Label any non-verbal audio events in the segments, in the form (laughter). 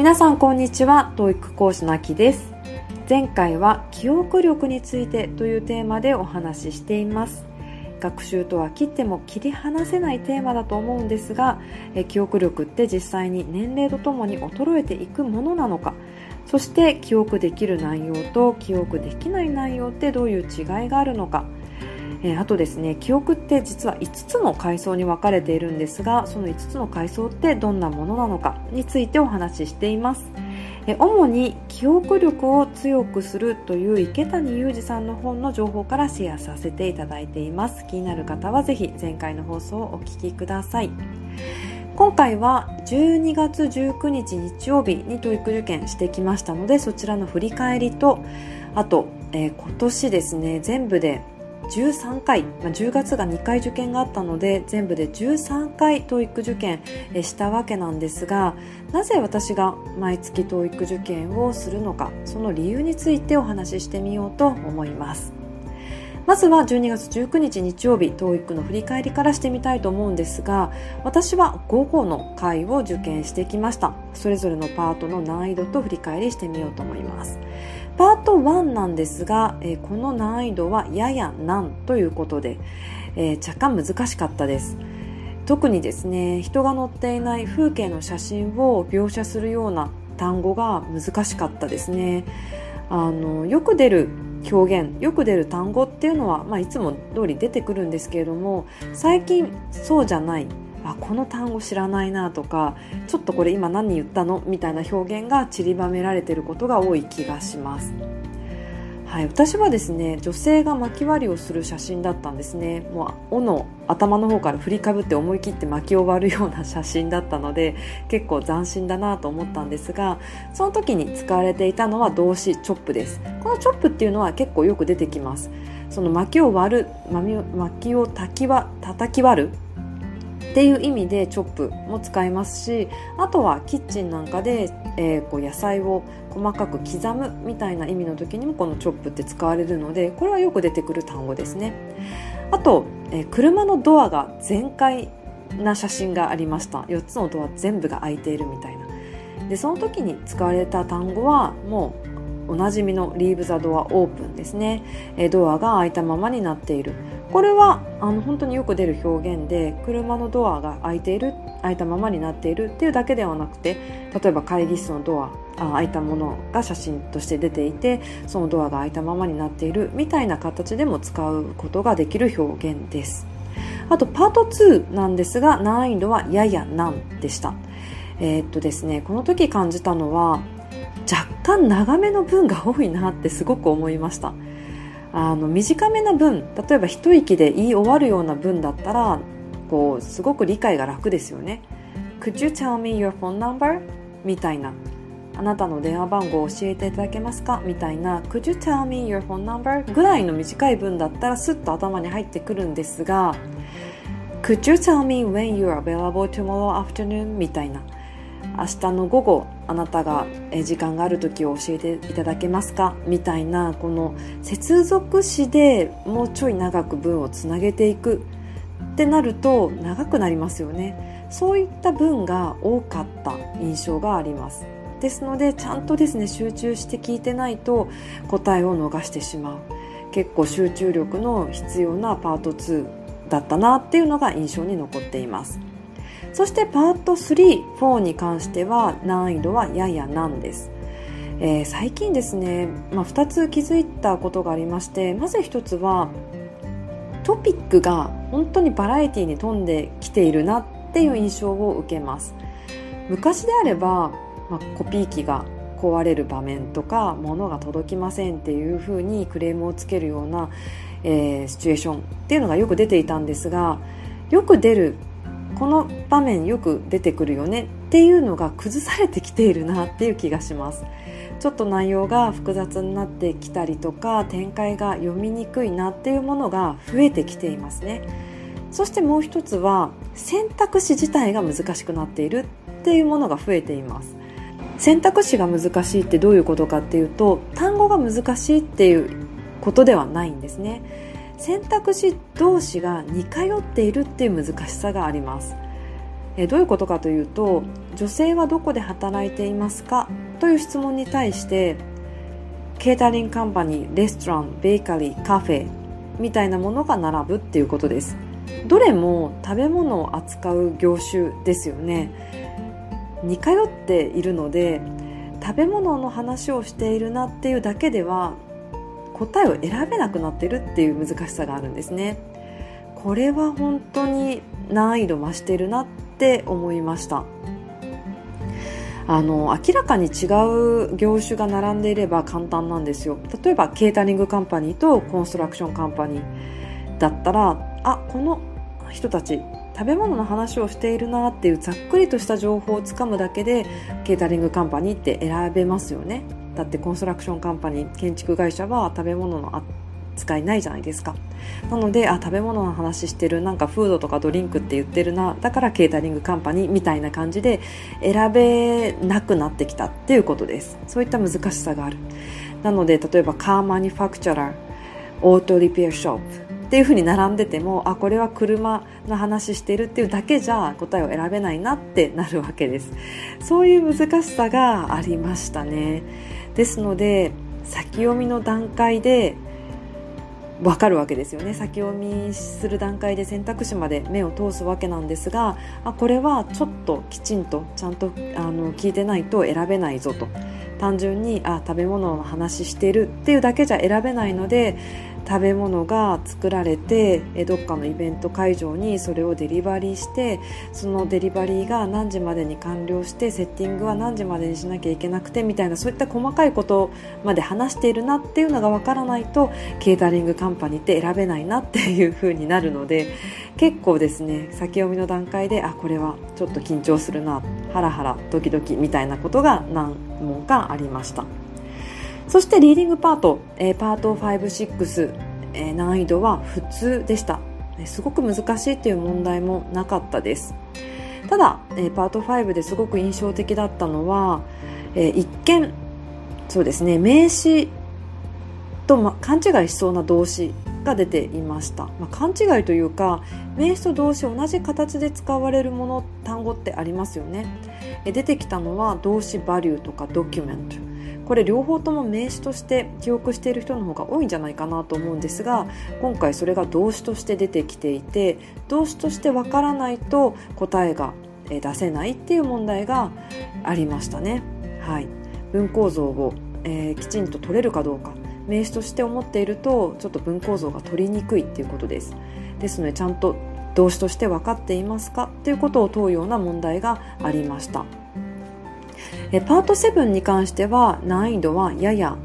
皆さんこんにちは。TOEIC 講師のあきです。前回は記憶力についてというテーマでお話ししています。学習とは切っても切り離せないテーマだと思うんですがえ記憶力って実際に年齢とともに衰えていくものなのか。そして記憶できる内容と記憶できない内容ってどういう違いがあるのか。えあとですね記憶って実は5つの階層に分かれているんですがその5つの階層ってどんなものなのかについてお話ししています。え主に記憶力を強くするという池谷裕二さんの本の情報からシェアさせていただいています。気になる方はぜひ前回の放送をお聞きください。今回は12月19日日曜日に教育受験してきましたのでそちらの振り返りとあと、えー、今年ですね全部で13回、まあ、10月が2回受験があったので全部で13回 TOEIC 受験したわけなんですがなぜ私が毎月 TOEIC 受験をするのかその理由についてお話ししてみようと思います。まずは12月19日日曜日 TOEIC の振り返りからしてみたいと思うんですが私は午後の回を受験してきました。それぞれのパートの難易度と振り返りしてみようと思います。パート1なんですが、えー、この難易度はやや難ということで、えー、若干難しかったです。特にですね人が乗っていない風景の写真を描写するような単語が難しかったですね。あのよく出る表現よく出る単語っていうのは、まあ、いつも通り出てくるんですけれども最近そうじゃないあこの単語知らないなとかちょっとこれ今何言ったの？みたいな表現が散りばめられていることが多い気がします。はい、私はですね女性が巻き割りをする写真だったんですね。もう尾の頭の方から振りかぶって思い切って巻き終わるような写真だったので結構斬新だなと思ったんですがその時に使われていたのは動詞チョップです。このチョップっていうのは結構よく出てきます。その巻きを割る巻きをたきわ叩き割るっていう意味でチョップも使いますしあとはキッチンなんかで、えー、こう野菜を細かく刻むみたいな意味の時にもこのチョップって使われるのでこれはよく出てくる単語ですね。あと、えー、車のドアが全開な写真がありました。4つのドア全部が開いているみたいな。でその時に使われた単語はもうおなじみのリーブ・ザ・ドアオープンですね、えドアが開いたままになっている。これはあの本当によく出る表現で車のドアが開いている開いたままになっているっていうだけではなくて例えば会議室のドアあ開いたものが写真として出ていてそのドアが開いたままになっているみたいな形でも使うことができる表現です。あとパート2なんですが難易度はやや難でした。えー、っとですねこの時感じたのは若干長めの文が多いなってすごく思いました。あの短めな文例えば一息で言い終わるような文だったらこうすごく理解が楽ですよね Could you tell me your phone number? みたいなあなたの電話番号を教えていただけますかみたいな Could you tell me your phone number? ぐらいの短い文だったらスッと頭に入ってくるんですが Could you tell me when you're available tomorrow afternoon? みたいな明日の午後あなたが時間がある時を教えていただけますか？みたいなこの接続詞でもうちょい長く文をつなげていく。ってなると長くなりますよね。そういった文が多かった印象があります。ですのでちゃんとですね集中して聞いてないと答えを逃してしまう。結構集中力の必要なパート2だったなっていうのが印象に残っています。そしてパート3、4に関しては難易度はやや難です。えー、最近ですね、まあ、2つ気づいたことがありましてまず1つはトピックが本当にバラエティに富んできているなっていう印象を受けます昔であれば、まあ、コピー機が壊れる場面とか物が届きませんっていうふうにクレームをつけるような、えー、シチュエーションっていうのがよく出ていたんですがよく出るこの場面よく出てくるよねっていうのが崩されてきているなっていう気がします。ちょっと内容が複雑になってきたりとか展開が読みにくいなっていうものが増えてきていますね。そしてもう一つは選択肢自体が難しくなっているっていうものが増えています。選択肢が難しいってどういうことかっていうと単語が難しいっていうことではないんですね。選択肢同士が似通っているっていう難しさがあります。えどういうことかというと女性はどこで働いていますか？という質問に対してケータリングカンパニーレストランベーカリーカフェみたいなものが並ぶっていうことです。どれも食べ物を扱う業種ですよね。似通っているので食べ物の話をしているなっていうだけでは答えを選べなくなってるっていう難しさがあるんですね。これは本当に難易度増してるなって思いました。あの明らかに違う業種が並んでいれば簡単なんですよ。例えばケータリングカンパニーとコンストラクションカンパニーだったらあこの人たち食べ物の話をしているなっていうざっくりとした情報をつかむだけでケータリングカンパニーって選べますよね。だってコンストラクションカンパニー建築会社は食べ物の扱いないじゃないですか。なのであ食べ物の話してるなんかフードとかドリンクって言ってるなだからケータリングカンパニーみたいな感じで選べなくなってきたっていうことです。そういった難しさがある。なので例えばカーマニファクチャラーオートリペアショップっていうふうに並んでてもあこれは車の話してるっていうだけじゃ答えを選べないなってなるわけです。そういう難しさがありましたね。ですので先読みの段階で分かるわけですよね。先読みする段階で選択肢まで目を通すわけなんですがあこれはちょっときちんとちゃんとあの聞いてないと選べないぞと。単純にあ食べ物の話してるっていうだけじゃ選べないので食べ物が作られてどっかのイベント会場にそれをデリバリーしてそのデリバリーが何時までに完了してセッティングは何時までにしなきゃいけなくてみたいなそういった細かいことまで話しているなっていうのがわからないとケータリングカンパニーって選べないなっていう風になるので結構ですね先読みの段階であこれはちょっと緊張するなハラハラドキドキみたいなことが何問かありました。そしてリーディングパート、えー、パート5、6、えー、難易度は普通でした。すごく難しいっていう問題もなかったです。ただ、えー、パート5ですごく印象的だったのは、えー、一見、そうですね、名詞と、ま、勘違いしそうな動詞が出ていました、まあ、勘違いというか名詞と動詞同じ形で使われるもの単語ってありますよね出てきたのは動詞バリューとかドキュメントこれ両方とも名詞として記憶している人の方が多いんじゃないかなと思うんですが今回それが動詞として出てきていて動詞としてわからないと答えが出せないっていう問題がありましたね。はい、文構造を、えー、きちんと取れるかどうか名詞として思っているとちょっと文構造が取りにくいっていうことです。ですのでちゃんと動詞として分かっていますか？ということを問うような問題がありました。えパート7に関しては難易度はやや、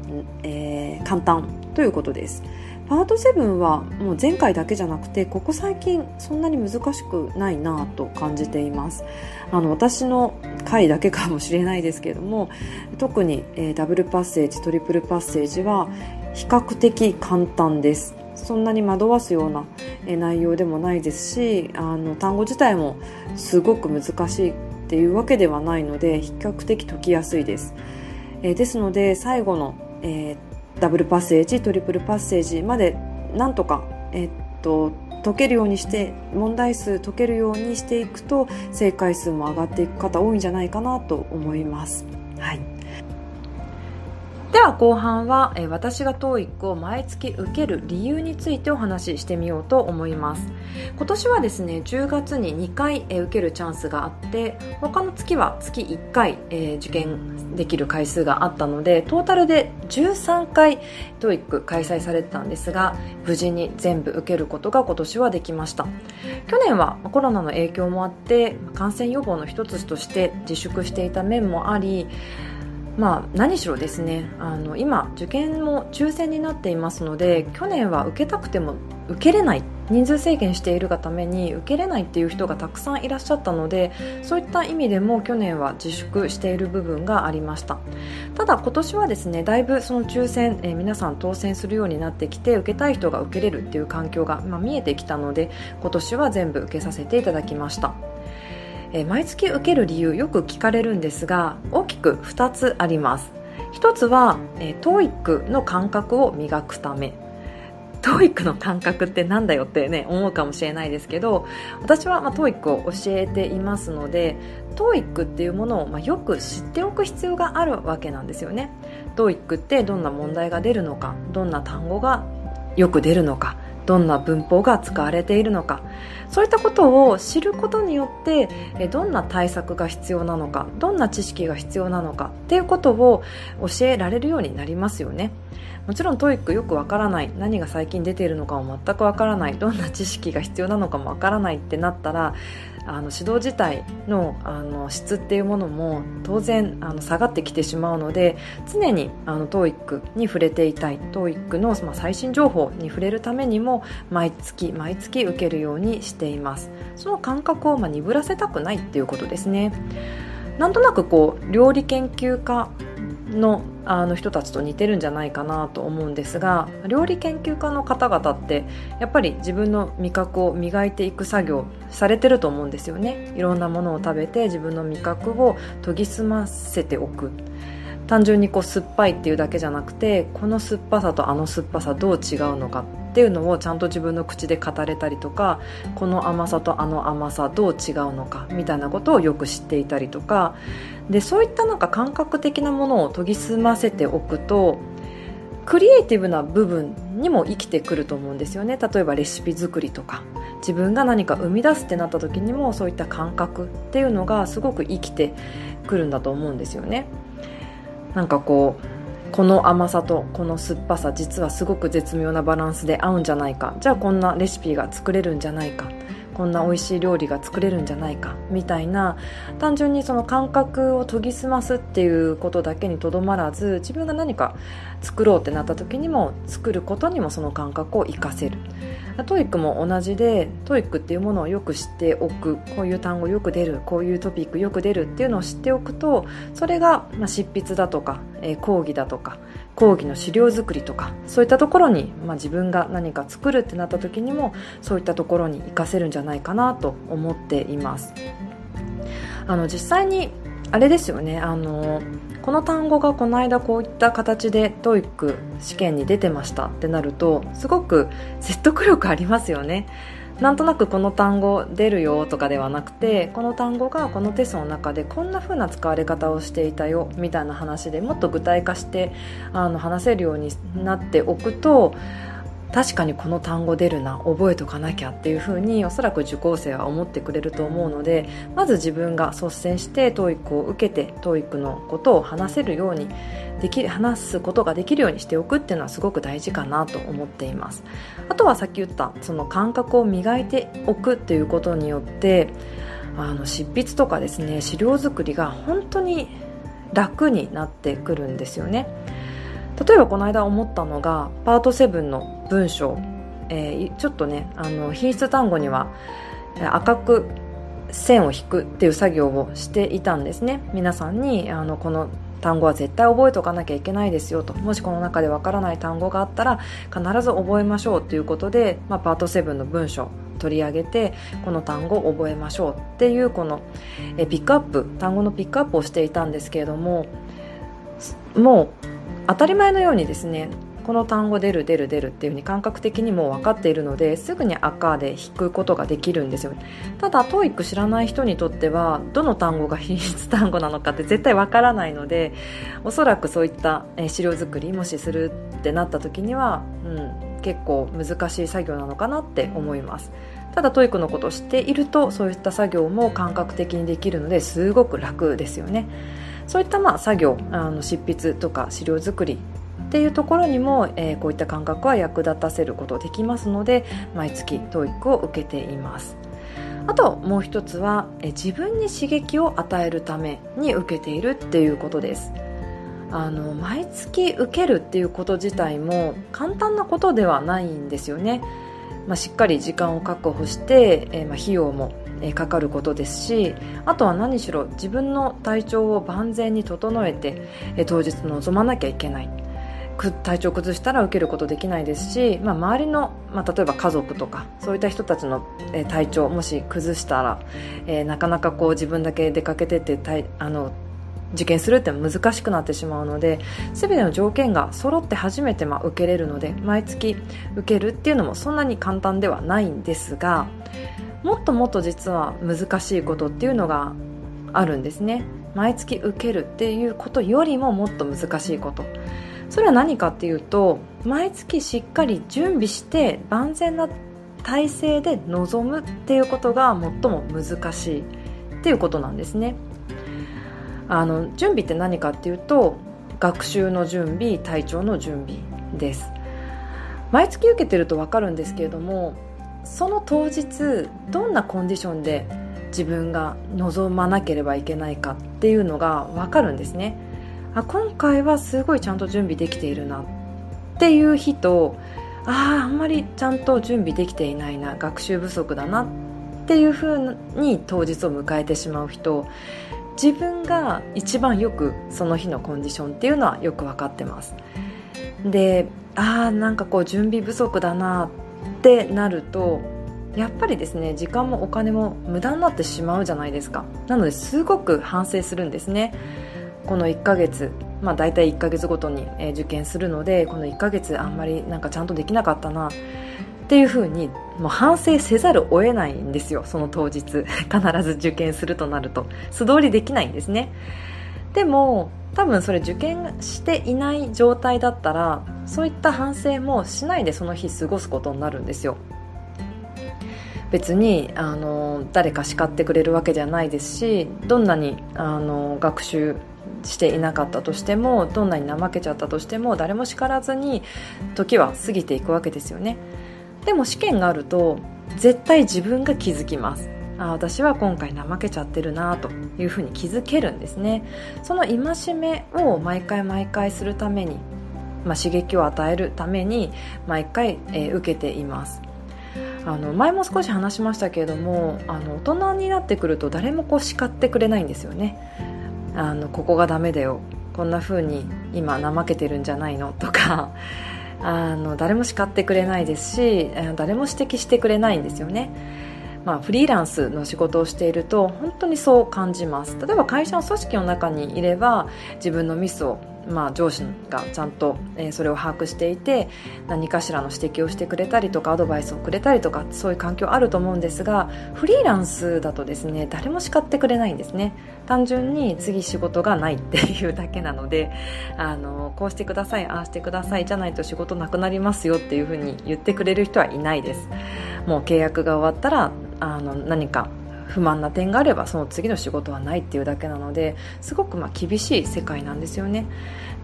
えー、簡単ということです。パート7はもう前回だけじゃなくてここ最近そんなに難しくないなと感じています。あの私の回だけかもしれないですけれども特に、えー、ダブルパッセージトリプルパッセージは比較的簡単です。そんなに惑わすような内容でもないですしあの単語自体もすごく難しいっていうわけではないので比較的解きやすいです、えー、ですので最後の、えー、ダブルパッセージトリプルパッセージまでなんとか、えー、っと解けるようにして問題数解けるようにしていくと正解数も上がっていく方多いんじゃないかなと思います。はいでは後半は、私が TOEIC を毎月受ける理由についてお話ししてみようと思います。今年はですね10月に2回、受けるチャンスがあって他の月は月1回、受験できる回数があったのでトータルで13回 TOEIC 開催されてたんですが無事に全部受けることが今年はできました。去年はコロナの影響もあって感染予防の一つとして自粛していた面もありまあ、何しろですねあの今受験も抽選になっていますので去年は受けたくても受けれない人数制限しているがために受けれないっていう人がたくさんいらっしゃったのでそういった意味でも去年は自粛している部分がありました。ただ今年はですねだいぶその抽選、えー、皆さん当選するようになってきて受けたい人が受けれるっていう環境が、まあ、見えてきたので今年は全部受けさせていただきました。え毎月受ける理由よく聞かれるんですが大きく2つあります。1つは、え TOEIC の感覚を磨くため。TOEIC の感覚ってなんだよってね思うかもしれないですけど私はまあ TOEIC を教えていますので TOEIC っていうものをまあよく知っておく必要があるわけなんですよね。TOEIC ってどんな問題が出るのかどんな単語がよく出るのかどんな文法が使われているのか。そういったことを知ることによってどんな対策が必要なのかどんな知識が必要なのかっていうことを教えられるようになりますよね。もちろん TOEIC よくわからない。何が最近出ているのかも全くわからない。どんな知識が必要なのかもわからないってなったらあの指導自体のあの質っていうものも当然あの下がってきてしまうので常にあの TOEIC に触れていたい。TOEIC の、まあ、最新情報に触れるためにも毎月毎月受けるようにしています。その感覚をまあ鈍らせたくないっていうことですね。なんとなくこう料理研究家のあの人たちと似てるんじゃないかなと思うんですが料理研究家の方々ってやっぱり自分の味覚を磨いていく作業されてると思うんですよね。いろんなものを食べて自分の味覚を研ぎ澄ませておく。単純にこう酸っぱいっていうだけじゃなくてこの酸っぱさとあの酸っぱさどう違うのかっていうのをちゃんと自分の口で語れたりとかこの甘さとあの甘さどう違うのかみたいなことをよく知っていたりとか。でそういったなんか感覚的なものを研ぎ澄ませておくとクリエイティブな部分にも生きてくると思うんですよね。例えばレシピ作りとか。自分が何か生み出すってなった時にもそういった感覚っていうのがすごく生きてくるんだと思うんですよね。なんかこうこの甘さとこの酸っぱさ実はすごく絶妙なバランスで合うんじゃないか。じゃあこんなレシピが作れるんじゃないか。こんな美味しい料理が作れるんじゃないかみたいな単純にその感覚を研ぎ澄ますっていうことだけにとどまらず自分が何か作ろうってなった時にも作ることにもその感覚を活かせる。 TOEIC も同じで TOEIC っていうものをよく知っておく。こういう単語よく出る。こういうトピックよく出るっていうのを知っておくとそれが、ま執筆だとか、えー、講義だとか講義の資料作りとかそういったところに、まあ、自分が何か作るってなった時にもそういったところに活かせるんじゃないかなと思っています。あの実際にあれですよねあのこの単語がこの間こういった形で TOEIC 試験に出てましたってなるとすごく説得力ありますよね。なんとなくこの単語出るよとかではなくてこの単語がこのテストの中でこんな風な使われ方をしていたよみたいな話でもっと具体化してあの話せるようになっておくと確かにこの単語出るな覚えとかなきゃっていうふうにおそらく受講生は思ってくれると思うのでまず自分が率先して TOEIC を受けて TOEIC のことを話せるようにでき話すことができるようにしておくっていうのはすごく大事かなと思っています。あとはさっき言ったその感覚を磨いておくっていうことによってあの執筆とかですね資料作りが本当に楽になってくるんですよね。例えばこの間思ったのがパート7の文章、えー、ちょっとねあの品質単語には赤く線を引くっていう作業をしていたんですね。皆さんにあのこの単語は絶対覚えておかなきゃいけないですよと。もしこの中でわからない単語があったら必ず覚えましょうということで、まあ、パート7の文章取り上げてこの単語を覚えましょうっていうこのえピックアップ単語のピックアップをしていたんですけれどももう当たり前のようにですねこの単語出る出る出るっていう風に感覚的にも分かっているのですぐに赤で引くことができるんですよ。ただ TOEIC 知らない人にとってはどの単語が品質単語なのかって (laughs) 絶対分からないのでおそらくそういった資料作りもしするってなった時には、うん、結構難しい作業なのかなって思います。ただ TOEIC のことを知っているとそういった作業も感覚的にできるのですごく楽ですよね。そういったまあ作業あの執筆とか資料作りっていうところにも、えー、こういった感覚は役立たせることできますので毎月 TOEIC を受けています。あともう一つは、え自分に刺激を与えるために受けているっていうことです。あの毎月受けるっていうこと自体も簡単なことではないんですよね、まあ、しっかり時間を確保して、えー、まあ費用もかかることですしあとは何しろ自分の体調を万全に整えて、当日臨まなきゃいけない。体調崩したら受けることできないですし、まあ、周りの、まあ、例えば家族とかそういった人たちの、体調もし崩したら、えー、なかなかこう自分だけ出かけてってあの受験するって難しくなってしまうので全ての条件が揃って初めてま受けれるので毎月受けるっていうのもそんなに簡単ではないんですがもっともっと実は難しいことっていうのがあるんですね。毎月受けるっていうことよりももっと難しいこと。それは何かっていうと毎月しっかり準備して万全な体制で臨むっていうことが最も難しいっていうことなんですね。あの準備って何かっていうと学習の準備体調の準備です。毎月受けてると分かるんですけれどもその当日どんなコンディションで自分が望まなければいけないかっていうのが分かるんですね。あ今回はすごいちゃんと準備できているなっていう日とあああんまりちゃんと準備できていないな学習不足だなっていうふうに当日を迎えてしまう人自分が一番よくその日のコンディションっていうのはよく分かってます。でああなんかこう準備不足だなっってなるとやっぱりですね時間もお金も無駄になってしまうじゃないですか。なのですごく反省するんですね。この1ヶ月まあ大体1ヶ月ごとに受験するのでこの1ヶ月あんまりなんかちゃんとできなかったなっていうふうにもう反省せざるを得ないんですよその当日。(laughs) 必ず受験するとなると。素通りできないんですね。でも多分それ受験していない状態だったらそういった反省もしないでその日過ごすことになるんですよ。別にあの誰か叱ってくれるわけじゃないですしどんなにあの学習していなかったとしてもどんなに怠けちゃったとしても誰も叱らずに時は過ぎていくわけですよね。でも試験があると絶対自分が気づきます。あ私は今回怠けちゃってるなというふうに気づけるんですね。その戒めを毎回毎回するために、まあ、刺激を与えるために毎回、えー、受けています。あの前も少し話しましたけれどもあの大人になってくると誰もこう叱ってくれないんですよね。あのここがダメだよ。こんな風に今怠けてるんじゃないの？とかあの誰も叱ってくれないですし誰も指摘してくれないんですよね。まあ、フリーランスの仕事をしていると本当にそう感じます。例えば会社の組織の中にいれば自分のミスをまあ、上司がちゃんと、えそれを把握していて何かしらの指摘をしてくれたりとかアドバイスをくれたりとかそういう環境あると思うんですがフリーランスだとですね誰も叱ってくれないんですね。単純に次仕事がないっていうだけなのであのこうしてくださいああしてくださいじゃないと仕事なくなりますよっていうふうに言ってくれる人はいないです。もう契約が終わったらあの何か不満な点があればその次の仕事はないっていうだけなのですごくま厳しい世界なんですよね。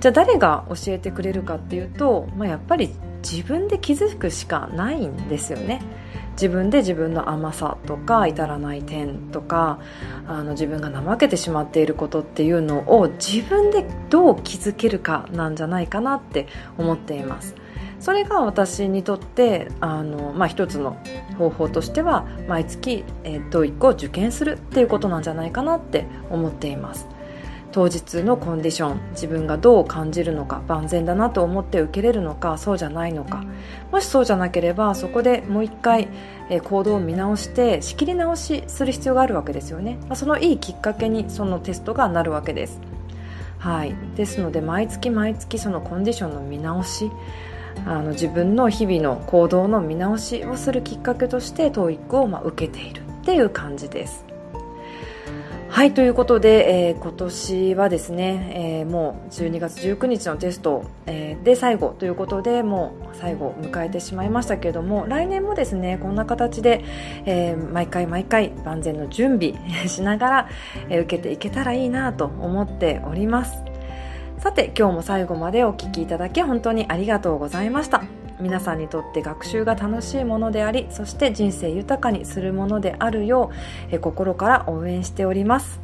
じゃあ誰が教えてくれるかっていうと、まあ、やっぱり自分で気づくしかないんですよね。自分で自分の甘さとか至らない点とかあの自分が怠けてしまっていることっていうのを自分でどう気づけるかなんじゃないかなって思っています。それが私にとってあの、まあ、一つの方法としては毎月、えー、TOEIC を受験するっていうことなんじゃないかなって思っています。当日のコンディション自分がどう感じるのか万全だなと思って受けれるのかそうじゃないのか。もしそうじゃなければそこでもう一回、え、行動を見直して仕切り直しする必要があるわけですよね、まあ、そのいいきっかけにそのテストがなるわけです。はい、ですので毎月毎月そのコンディションの見直しあの自分の日々の行動の見直しをするきっかけとして TOEIC をまあ受けているっていう感じです。はいということで、えー、今年はですね、えー、もう12月19日のテスト、えー、で最後ということでもう最後を迎えてしまいましたけれども来年もですねこんな形で、え毎回毎回万全の準備 (laughs) しながら、え受けていけたらいいなと思っております。さて今日も最後までお聴きいただき本当にありがとうございました。皆さんにとって学習が楽しいものでありそして人生豊かにするものであるよう心から応援しております。